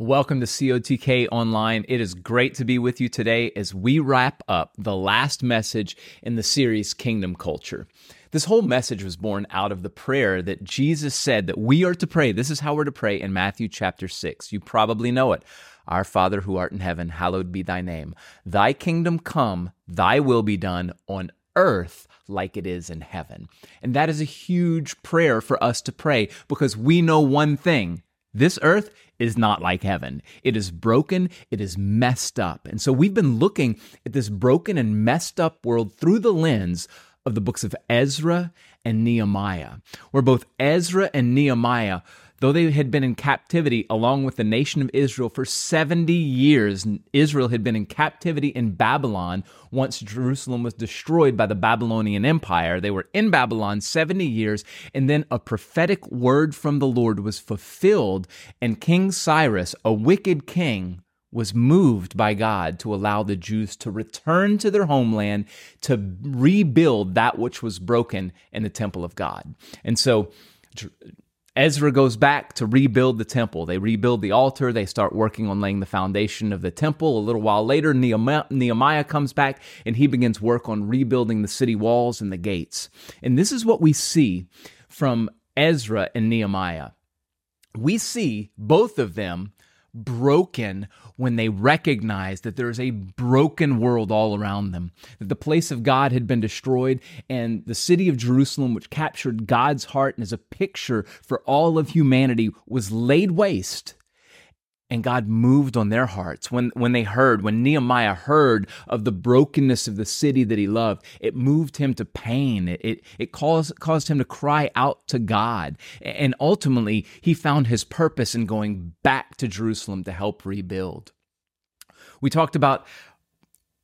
Welcome to COTK Online. It is great to be with you today as we wrap up the last message in the series Kingdom Culture. This whole message was born out of the prayer that Jesus said that we are to pray. This is how we're to pray in Matthew chapter 6. You probably know it. Our Father who art in heaven, hallowed be thy name. Thy kingdom come, thy will be done on earth like it is in heaven. And that is a huge prayer for us to pray because we know one thing this earth is not like heaven. It is broken, it is messed up. And so we've been looking at this broken and messed up world through the lens of the books of Ezra and Nehemiah, where both Ezra and Nehemiah Though they had been in captivity along with the nation of Israel for 70 years, Israel had been in captivity in Babylon once Jerusalem was destroyed by the Babylonian Empire. They were in Babylon 70 years, and then a prophetic word from the Lord was fulfilled, and King Cyrus, a wicked king, was moved by God to allow the Jews to return to their homeland to rebuild that which was broken in the temple of God. And so Ezra goes back to rebuild the temple. They rebuild the altar. They start working on laying the foundation of the temple. A little while later, Nehemiah, Nehemiah, comes back and he begins work on rebuilding the city walls and the gates. And this is what we see from Ezra and Nehemiah. We see both of them broken when they recognized that there is a broken world all around them, that the place of God had been destroyed, and the city of Jerusalem, which captured God's heart and is a picture for all of humanity, was laid waste and God moved on their hearts when, when they heard, when Nehemiah heard of the brokenness of the city that he loved, it moved him to pain. It, it, it caused, caused him to cry out to God. And ultimately, he found his purpose in going back to Jerusalem to help rebuild. We talked about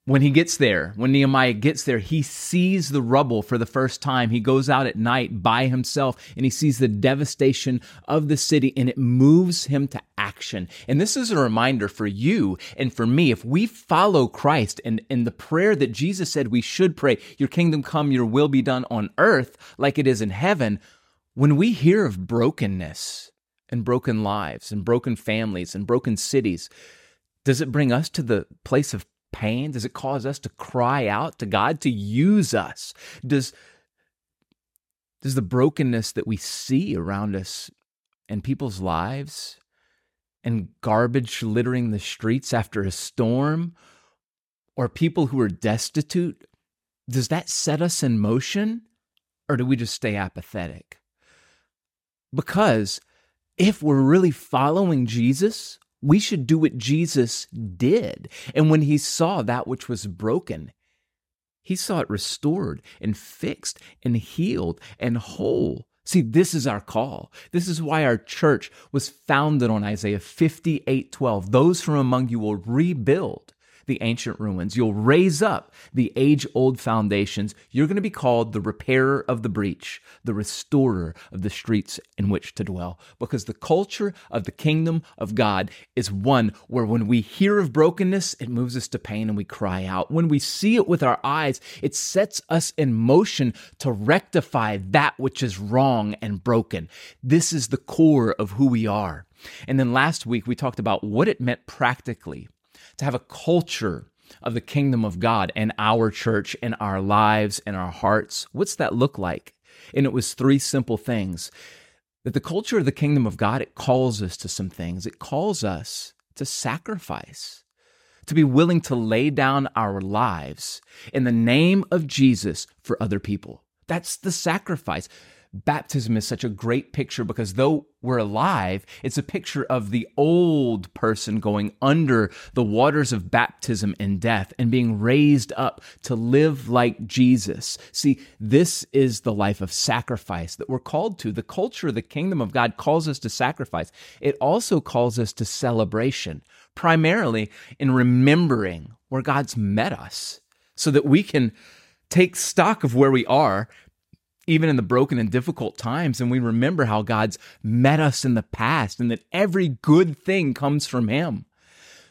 when he gets there, when Nehemiah gets there, he sees the rubble for the first time. He goes out at night by himself and he sees the devastation of the city and it moves him to action. And this is a reminder for you and for me. If we follow Christ and, and the prayer that Jesus said we should pray, your kingdom come, your will be done on earth like it is in heaven, when we hear of brokenness and broken lives and broken families and broken cities, does it bring us to the place of pain? Does it cause us to cry out to God to use us? Does does the brokenness that we see around us in people's lives and garbage littering the streets after a storm or people who are destitute, does that set us in motion or do we just stay apathetic? Because if we're really following Jesus, we should do what Jesus did. And when he saw that which was broken, he saw it restored and fixed and healed and whole. See, this is our call. This is why our church was founded on Isaiah 58 12. Those from among you will rebuild the ancient ruins. You'll raise up the age old foundations. You're going to be called the repairer of the breach, the restorer of the streets in which to dwell. Because the culture of the kingdom of God is one where when we hear of brokenness, it moves us to pain and we cry out. When we see it with our eyes, it sets us in motion to rectify that which is wrong and broken. This is the core of who we are. And then last week, we talked about what it meant practically to have a culture of the kingdom of God in our church, in our lives, in our hearts. What's that look like? And it was three simple things. That the culture of the kingdom of God, it calls us to some things. It calls us to sacrifice, to be willing to lay down our lives in the name of Jesus for other people. That's the sacrifice baptism is such a great picture because though we're alive, it's a picture of the old person going under the waters of baptism and death and being raised up to live like Jesus. See, this is the life of sacrifice that we're called to. The culture, the kingdom of God calls us to sacrifice. It also calls us to celebration, primarily in remembering where God's met us so that we can take stock of where we are even in the broken and difficult times. And we remember how God's met us in the past and that every good thing comes from Him.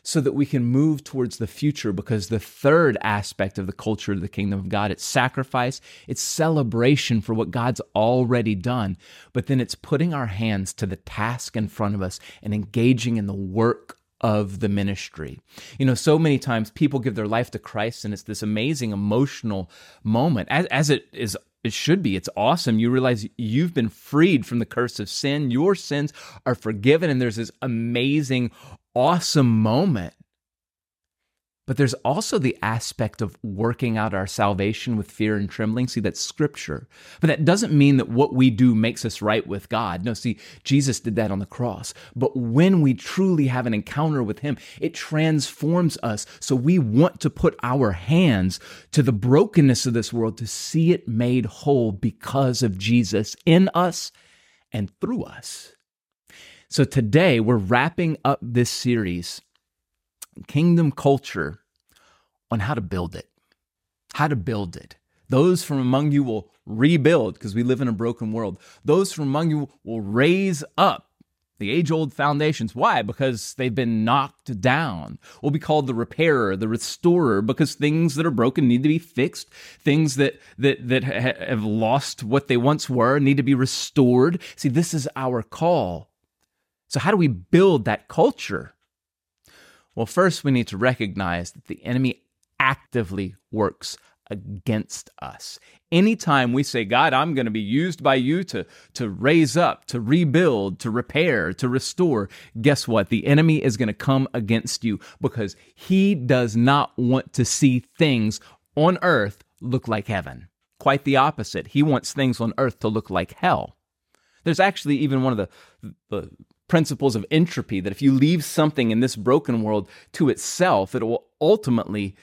so that we can move towards the future because the third aspect of the culture of the kingdom of God, it's sacrifice, it's celebration for what God's already done, but then it's putting our hands to the task in front of us and engaging in the work of the ministry. You know, so many times people give their life to Christ and it's this amazing emotional moment as, as it is it should be. It's awesome. You realize you've been freed from the curse of sin. Your sins are forgiven and there's this amazing awesome moment. But there's also the aspect of working out our salvation with fear and trembling. See, that's scripture. But that doesn't mean that what we do makes us right with God. No, see, Jesus did that on the cross. But when we truly have an encounter with Him, it transforms us. So we want to put our hands to the brokenness of this world to see it made whole because of Jesus in us and through us. So today we're wrapping up this series, Kingdom Culture, on how to build it. How to build it. Those from among you will rebuild because we live in a broken world. Those from among you will raise up the age old foundations. Why? Because they've been knocked down. We'll be called the repairer, the restorer, because things that are broken need to be fixed. Things that, that, that have lost what they once were need to be restored. See, this is our call. So, how do we build that culture? Well, first, we need to recognize that the enemy actively works against us. Anytime we say, God, I'm going to be used by you to, to raise up, to rebuild, to repair, to restore, guess what? The enemy is going to come against you because he does not want to see things on earth look like heaven. Quite the opposite. He wants things on earth to look like hell. There's actually even one of the, the principles of entropy that if you leave something in this broken world to itself, it will ultimately,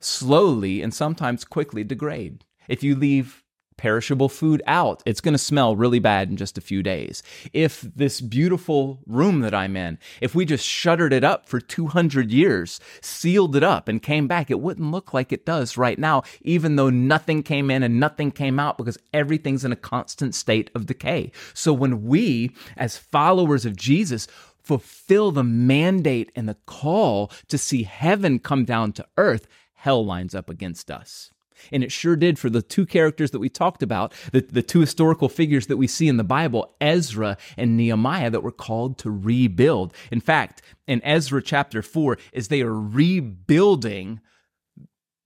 slowly, and sometimes quickly degrade. If you leave perishable food out. It's going to smell really bad in just a few days. If this beautiful room that I'm in, if we just shuttered it up for 200 years, sealed it up and came back, it wouldn't look like it does right now, even though nothing came in and nothing came out because everything's in a constant state of decay. So when we, as followers of Jesus, fulfill the mandate and the call to see heaven come down to earth, hell lines up against us. And it sure did for the two characters that we talked about, the, the two historical figures that we see in the Bible, Ezra and Nehemiah, that were called to rebuild. In fact, in Ezra chapter 4, as they are rebuilding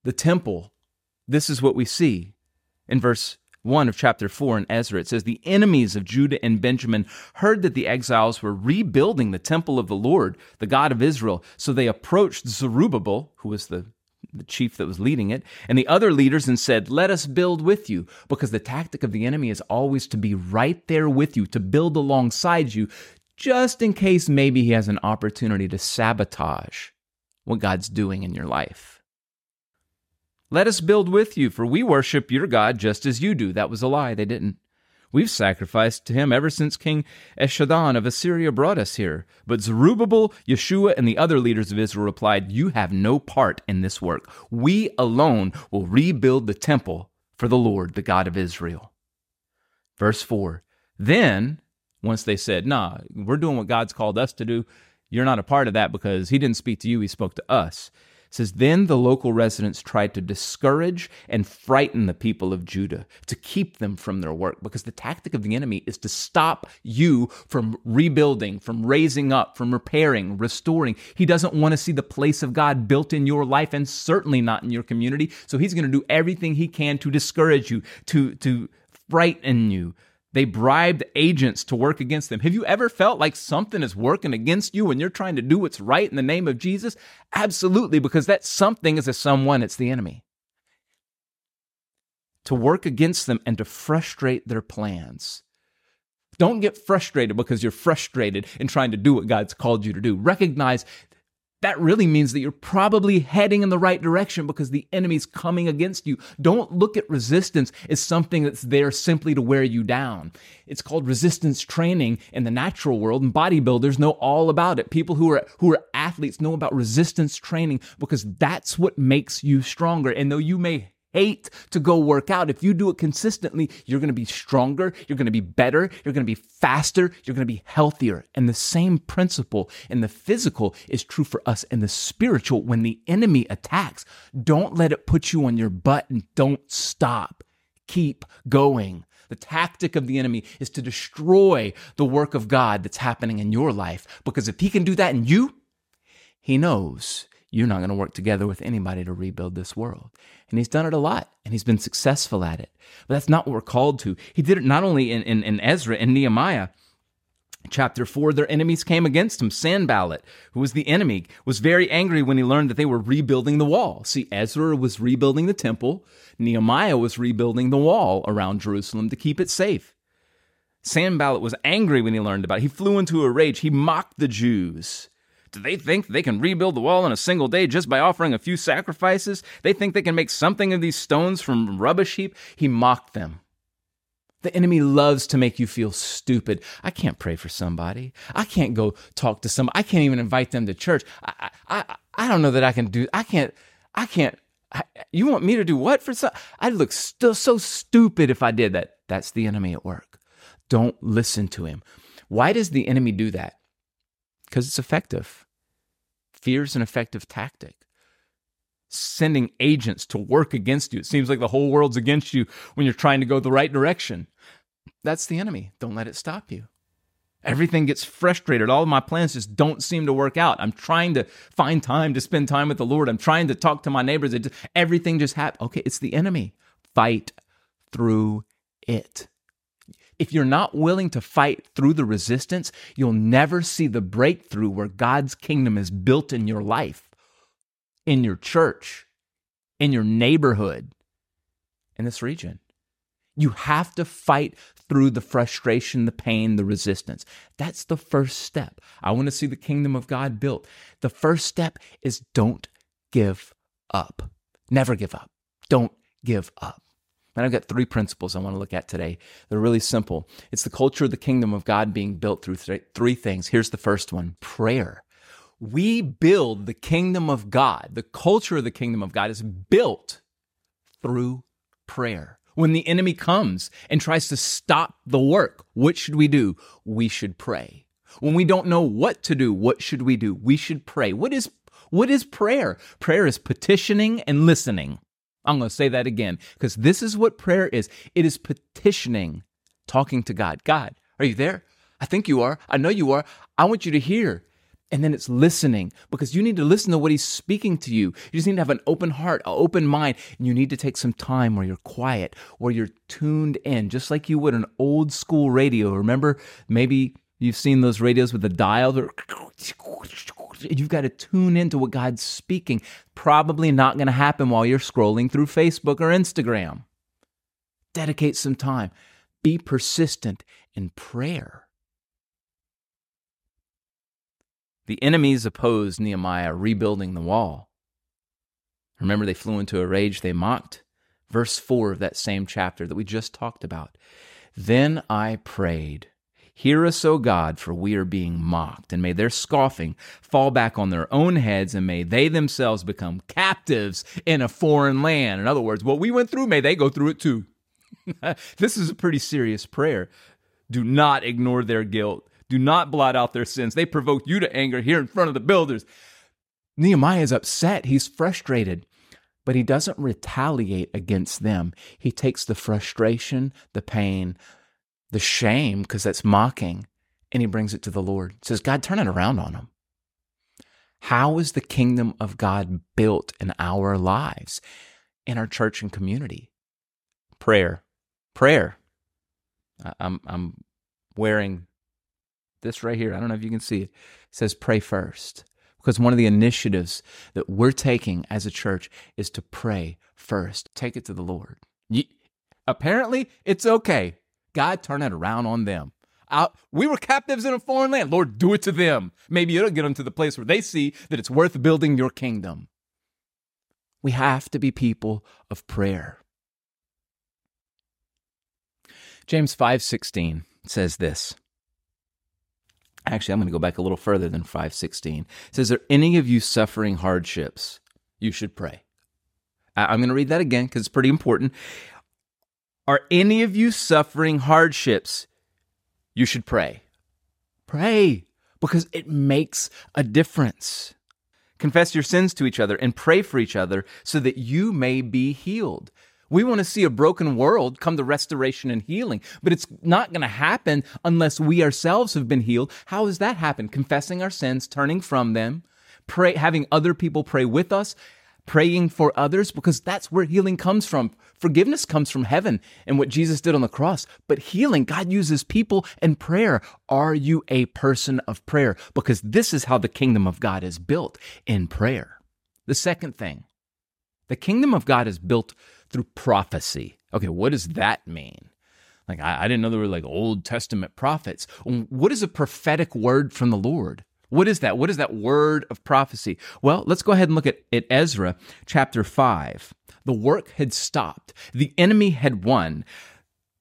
the temple, this is what we see in verse 1 of chapter 4 in Ezra. It says, The enemies of Judah and Benjamin heard that the exiles were rebuilding the temple of the Lord, the God of Israel. So they approached Zerubbabel, who was the the chief that was leading it, and the other leaders and said, Let us build with you, because the tactic of the enemy is always to be right there with you, to build alongside you, just in case maybe he has an opportunity to sabotage what God's doing in your life. Let us build with you, for we worship your God just as you do. That was a lie, they didn't. We've sacrificed to him ever since King Esarhaddon of Assyria brought us here. But Zerubbabel, Yeshua, and the other leaders of Israel replied, You have no part in this work. We alone will rebuild the temple for the Lord, the God of Israel. Verse 4 Then, once they said, Nah, we're doing what God's called us to do, you're not a part of that because he didn't speak to you, he spoke to us says then the local residents tried to discourage and frighten the people of Judah to keep them from their work because the tactic of the enemy is to stop you from rebuilding, from raising up, from repairing, restoring. He doesn't want to see the place of God built in your life and certainly not in your community. So he's going to do everything he can to discourage you, to to frighten you, they bribed agents to work against them. Have you ever felt like something is working against you when you're trying to do what's right in the name of Jesus? Absolutely, because that something is a someone, it's the enemy. To work against them and to frustrate their plans. Don't get frustrated because you're frustrated in trying to do what God's called you to do. Recognize that really means that you're probably heading in the right direction because the enemy's coming against you. Don't look at resistance as something that's there simply to wear you down. It's called resistance training in the natural world, and bodybuilders know all about it. People who are who are athletes know about resistance training because that's what makes you stronger. And though you may hate to go work out. If you do it consistently, you're going to be stronger, you're going to be better, you're going to be faster, you're going to be healthier. And the same principle in the physical is true for us in the spiritual. When the enemy attacks, don't let it put you on your butt and don't stop. Keep going. The tactic of the enemy is to destroy the work of God that's happening in your life. Because if he can do that in you, he knows you're not going to work together with anybody to rebuild this world. And he's done it a lot and he's been successful at it. But that's not what we're called to. He did it not only in, in, in Ezra and Nehemiah, Chapter 4, their enemies came against him. Sanballat, who was the enemy, was very angry when he learned that they were rebuilding the wall. See, Ezra was rebuilding the temple, Nehemiah was rebuilding the wall around Jerusalem to keep it safe. Sanballat was angry when he learned about it. He flew into a rage. He mocked the Jews. Do they think they can rebuild the wall in a single day just by offering a few sacrifices? They think they can make something of these stones from rubbish heap? He mocked them. The enemy loves to make you feel stupid. I can't pray for somebody. I can't go talk to somebody. I can't even invite them to church. I, I, I don't know that I can do. I can't. I can't. I, you want me to do what for some? I'd look still so stupid if I did that. That's the enemy at work. Don't listen to him. Why does the enemy do that? Because it's effective. Fear is an effective tactic sending agents to work against you. It seems like the whole world's against you when you're trying to go the right direction. That's the enemy. Don't let it stop you. Everything gets frustrated. All of my plans just don't seem to work out. I'm trying to find time to spend time with the Lord. I'm trying to talk to my neighbors. It Just, everything just happens. Okay, it's the enemy. Fight through it. If you're not willing to fight through the resistance, you'll never see the breakthrough where God's kingdom is built in your life in your church, in your neighborhood, in this region. You have to fight through the frustration, the pain, the resistance. That's the first step. I want to see the kingdom of God built. The first step is don't give up. Never give up. Don't give up. And I've got three principles I want to look at today. They're really simple. It's the culture of the kingdom of God being built through th- three things. Here's the first one prayer we build the kingdom of God. The culture of the kingdom of God is built through prayer. When the enemy comes and tries to stop the work, what should we do? We should pray. When we don't know what to do, what should we do? We should pray. What is what is prayer? Prayer is petitioning and listening. I'm going to say that again because this is what prayer is. It is petitioning, talking to God. God, are you there? I think you are. I know you are. I want you to hear. And then it's listening because you need to listen to what he's speaking to you. You just need to have an open heart, an open mind. And you need to take some time where you're quiet, where you're tuned in, just like you would an old school radio. Remember, maybe you've seen those radios with the dial. You've got to tune into what God's speaking. Probably not going to happen while you're scrolling through Facebook or Instagram. Dedicate some time. Be persistent in prayer. The enemies opposed Nehemiah rebuilding the wall. Remember, they flew into a rage, they mocked. Verse 4 of that same chapter that we just talked about. Then I prayed, Hear us, O God, for we are being mocked, and may their scoffing fall back on their own heads, and may they themselves become captives in a foreign land. In other words, what we went through, may they go through it too. this is a pretty serious prayer. Do not ignore their guilt. Do not blot out their sins. They provoked you to anger here in front of the builders. Nehemiah is upset. He's frustrated, but he doesn't retaliate against them. He takes the frustration, the pain, the shame, because that's mocking, and he brings it to the Lord. He says, God, turn it around on him. How is the kingdom of God built in our lives, in our church and community? Prayer. Prayer. I'm, I'm wearing this right here, I don't know if you can see it, it says pray first. Because one of the initiatives that we're taking as a church is to pray first. Take it to the Lord. You, apparently, it's okay. God, turn it around on them. we were captives in a foreign land. Lord, do it to them. Maybe it'll get them to the place where they see that it's worth building your kingdom. We have to be people of prayer. James 5:16 says this. Actually, I'm going to go back a little further than 516. It says, Are any of you suffering hardships? You should pray. I'm going to read that again because it's pretty important. Are any of you suffering hardships? You should pray. Pray because it makes a difference. Confess your sins to each other and pray for each other so that you may be healed. We want to see a broken world come to restoration and healing, but it's not going to happen unless we ourselves have been healed. How does that happen? Confessing our sins, turning from them, pray, having other people pray with us, praying for others, because that's where healing comes from. Forgiveness comes from heaven and what Jesus did on the cross. But healing, God uses people and prayer. Are you a person of prayer? Because this is how the kingdom of God is built in prayer. The second thing, the kingdom of God is built through prophecy. Okay, what does that mean? Like, I, I didn't know there were like Old Testament prophets. What is a prophetic word from the Lord? What is that? What is that word of prophecy? Well, let's go ahead and look at, at Ezra chapter 5. The work had stopped, the enemy had won.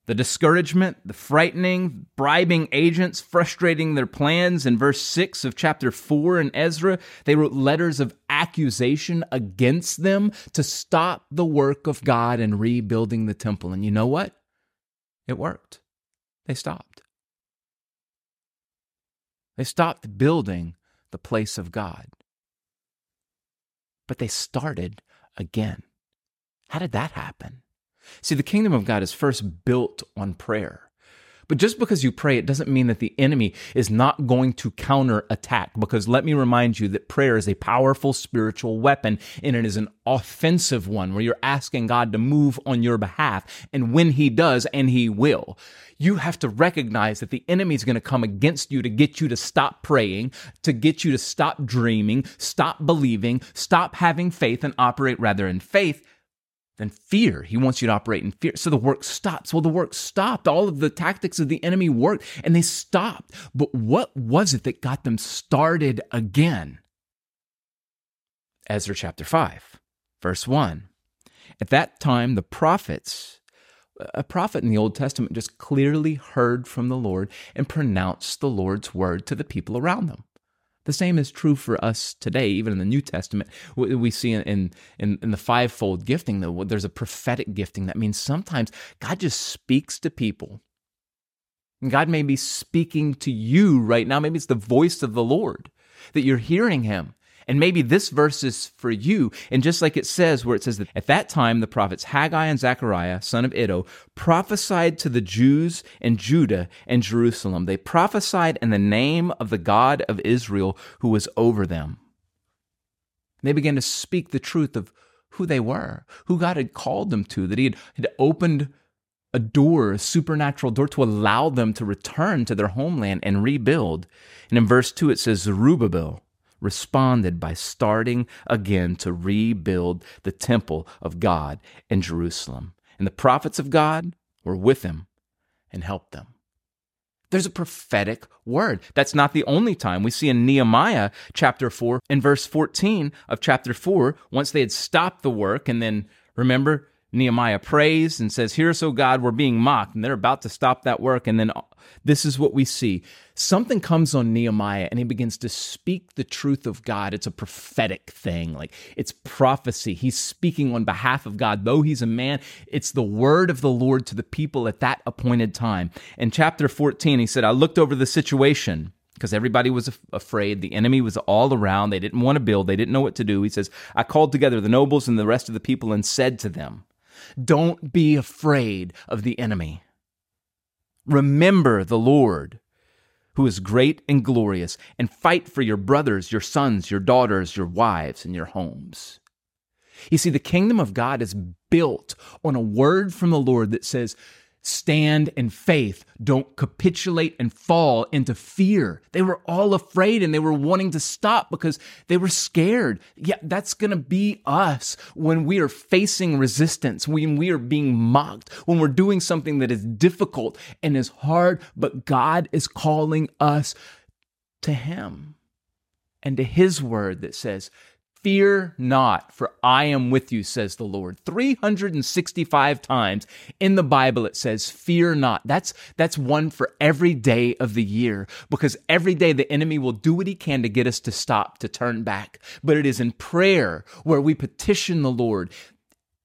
The discouragement, the frightening, bribing agents, frustrating their plans. In verse 6 of chapter 4 in Ezra, they wrote letters of accusation against them to stop the work of God in rebuilding the temple. And you know what? It worked. They stopped. They stopped building the place of God. But they started again. How did that happen? See, the kingdom of God is first built on prayer. But just because you pray, it doesn't mean that the enemy is not going to counterattack. Because let me remind you that prayer is a powerful spiritual weapon and it is an offensive one where you're asking God to move on your behalf. And when he does, and he will, you have to recognize that the enemy is going to come against you to get you to stop praying, to get you to stop dreaming, stop believing, stop having faith, and operate rather in faith then fear. He wants you to operate in fear. So the work stops. Well, the work stopped. All of the tactics of the enemy worked and they stopped. But what was it that got them started again? Ezra chapter 5, verse 1. At that time, the prophets, a prophet in the Old Testament just clearly heard from the Lord and pronounced the Lord's word to the people around them. The same is true for us today, even in the New Testament. We see in, in, in the fivefold gifting, there's a prophetic gifting. That means sometimes God just speaks to people. And God may be speaking to you right now. Maybe it's the voice of the Lord that you're hearing Him. And maybe this verse is for you. And just like it says, where it says that at that time the prophets Haggai and Zechariah, son of Iddo, prophesied to the Jews in Judah and Jerusalem. They prophesied in the name of the God of Israel who was over them. They began to speak the truth of who they were, who God had called them to, that He had, had opened a door, a supernatural door to allow them to return to their homeland and rebuild. And in verse 2, it says, Zerubbabel, responded by starting again to rebuild the temple of God in Jerusalem. And the prophets of God were with him and helped them. There's a prophetic word. That's not the only time. We see in Nehemiah chapter 4 in verse 14 of chapter 4, once they had stopped the work, and then remember, Nehemiah prays and says, Hear us, O God, we're being mocked. And they're about to stop that work. And then uh, this is what we see. Something comes on Nehemiah and he begins to speak the truth of God. It's a prophetic thing, like it's prophecy. He's speaking on behalf of God. Though he's a man, it's the word of the Lord to the people at that appointed time. In chapter 14, he said, I looked over the situation because everybody was afraid. The enemy was all around. They didn't want to build, they didn't know what to do. He says, I called together the nobles and the rest of the people and said to them, don't be afraid of the enemy. Remember the Lord, who is great and glorious, and fight for your brothers, your sons, your daughters, your wives, and your homes. You see, the kingdom of God is built on a word from the Lord that says, stand in faith. Don't capitulate and fall into fear. They were all afraid and they were wanting to stop because they were scared. Yeah, that's going to be us when we are facing resistance, when we are being mocked, when we're doing something that is difficult and is hard, but God is calling us to Him and to His word that says, Fear not, for I am with you, says the Lord. 365 times in the Bible it says, Fear not. That's, that's one for every day of the year because every day the enemy will do what he can to get us to stop, to turn back. But it is in prayer where we petition the Lord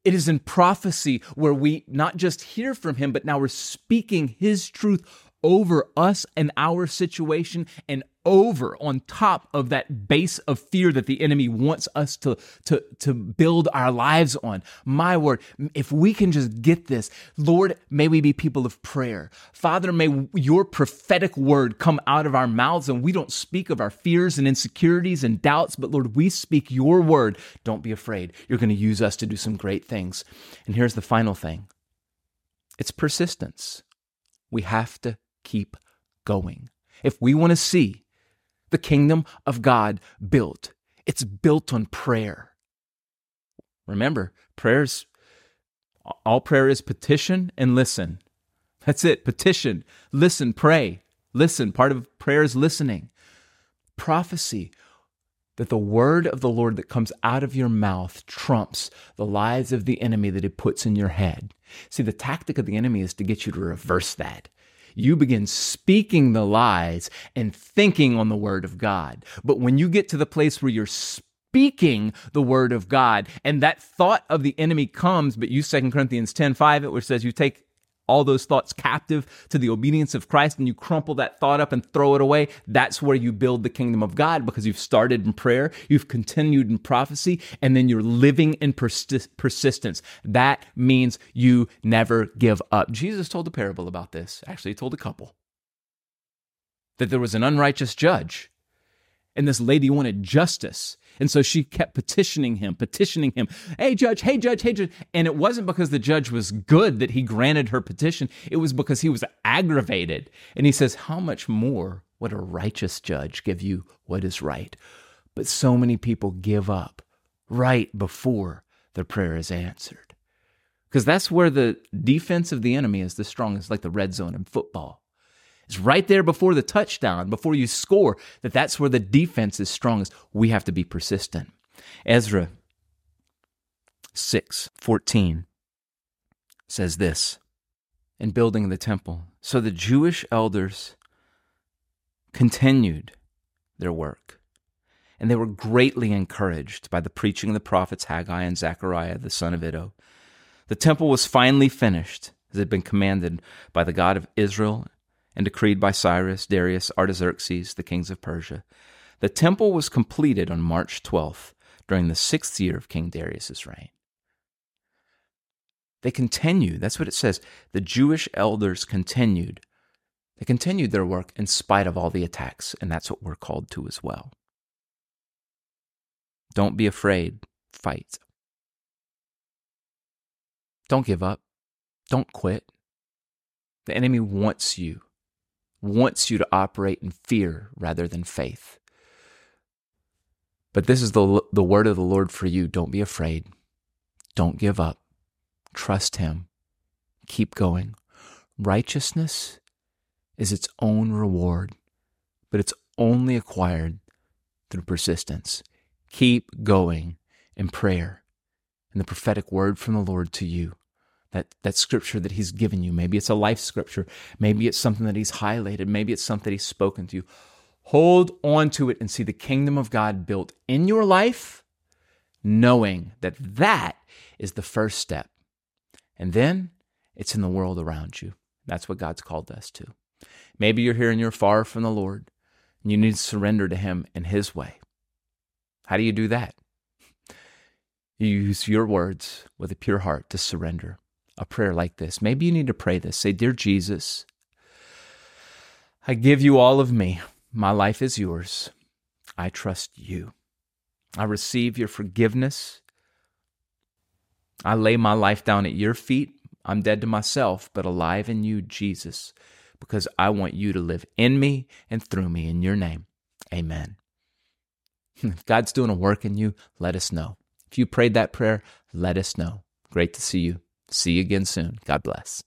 It is in prophecy where we not just hear from him, but now we're speaking his truth over us and our situation and over on top of that base of fear that the enemy wants us to, to, to build our lives on. My word, if we can just get this, Lord, may we be people of prayer. Father, may your prophetic word come out of our mouths and we don't speak of our fears and insecurities and doubts, but Lord, we speak your word. Don't be afraid. You're going to use us to do some great things. And here's the final thing it's persistence. We have to keep going. If we want to see the kingdom of God built. It's built on prayer. Remember, prayers, all prayer is petition and listen. That's it. Petition, listen, pray, listen. Part of prayer is listening. Prophecy, that the word of the Lord that comes out of your mouth trumps the lies of the enemy that he puts in your head. See, the tactic of the enemy is to get you to reverse that you begin speaking the lies and thinking on the word of God. But when you get to the place where you're speaking the word of God and that thought of the enemy comes, but you 2 Corinthians 10 5, it which says you take all those thoughts captive to the obedience of Christ and you crumple that thought up and throw it away, that's where you build the kingdom of God because you've started in prayer, you've continued in prophecy, and then you're living in persistence. That means you never give up. Jesus told a parable about this. Actually, he told a couple that there was an unrighteous judge and this lady wanted justice. And so she kept petitioning him, petitioning him. Hey, judge, hey, judge, hey, judge. And it wasn't because the judge was good that he granted her petition, it was because he was aggravated. And he says, How much more would a righteous judge give you what is right? But so many people give up right before their prayer is answered. Because that's where the defense of the enemy is the strongest, like the red zone in football. It's right there before the touchdown, before you score, that that's where the defense is strongest. We have to be persistent. Ezra 6 14 says this in building the temple. So the Jewish elders continued their work, and they were greatly encouraged by the preaching of the prophets Haggai and Zechariah, the son of Iddo. The temple was finally finished, as had been commanded by the God of Israel and decreed by Cyrus, Darius, Artaxerxes, the kings of Persia. The temple was completed on March 12th, during the sixth year of King Darius's reign. They continue, that's what it says. The Jewish elders continued. They continued their work in spite of all the attacks, and that's what we're called to as well. Don't be afraid, fight. Don't give up. Don't quit. The enemy wants you wants you to operate in fear rather than faith. But this is the, the word of the Lord for you. Don't be afraid. Don't give up. Trust Him. Keep going. Righteousness is its own reward, but it's only acquired through persistence. Keep going in prayer and the prophetic word from the Lord to you that, that scripture that he's given you. Maybe it's a life scripture. Maybe it's something that he's highlighted. Maybe it's something that he's spoken to you. Hold on to it and see the kingdom of God built in your life, knowing that that is the first step. And then it's in the world around you. That's what God's called us to. Maybe you're here and you're far from the Lord and you need to surrender to him in his way. How do you do that? You use your words with a pure heart to surrender a prayer like this. Maybe you need to pray this. Say, Dear Jesus, I give you all of me. My life is yours. I trust you. I receive your forgiveness. I lay my life down at your feet. I'm dead to myself, but alive in you, Jesus, because I want you to live in me and through me in your name. Amen. If God's doing a work in you, let us know. If you prayed that prayer, let us know. Great to see you. See you again soon. God bless.